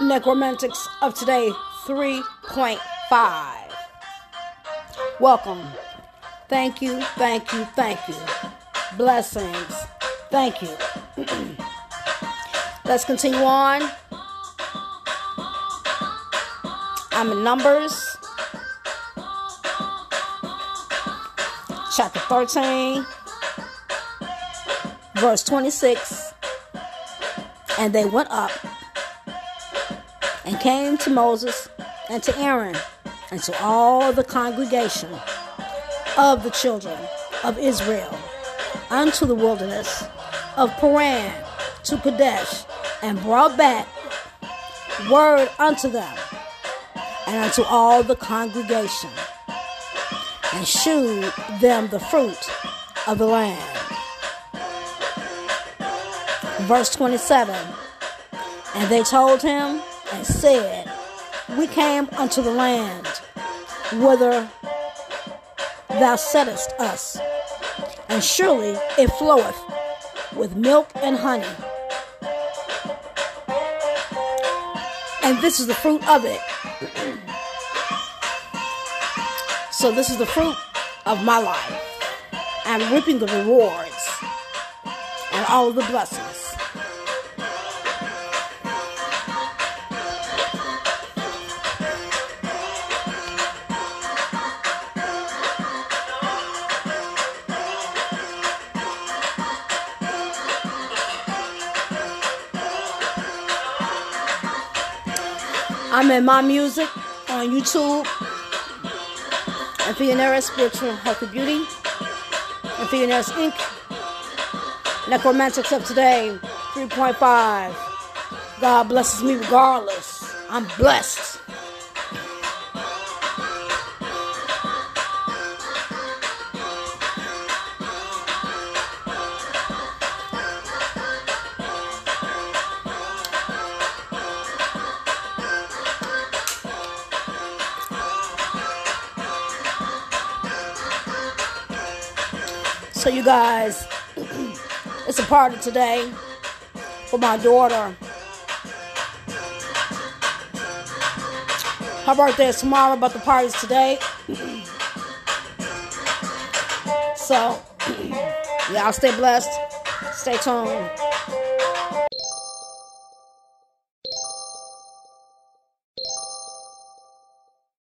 Necromantics of today 3.5. Welcome. Thank you, thank you, thank you. Blessings. Thank you. Let's continue on. I'm in Numbers, chapter 13, verse 26. And they went up and came to Moses and to Aaron and to all the congregation of the children of Israel unto the wilderness of Paran to Kadesh and brought back word unto them and unto all the congregation and shewed them the fruit of the land. Verse 27 And they told him and said, We came unto the land whither thou settest us, and surely it floweth with milk and honey. And this is the fruit of it. so, this is the fruit of my life. I'm reaping the rewards and all the blessings. I'm in my music on YouTube. And Fionaris Spiritual Healthy Beauty. And Fionaris Inc. Necromantics of today, 3.5. God blesses me regardless. I'm blessed. So, you guys, it's a party today for my daughter. Her birthday is tomorrow, but the party's today. So, y'all stay blessed. Stay tuned.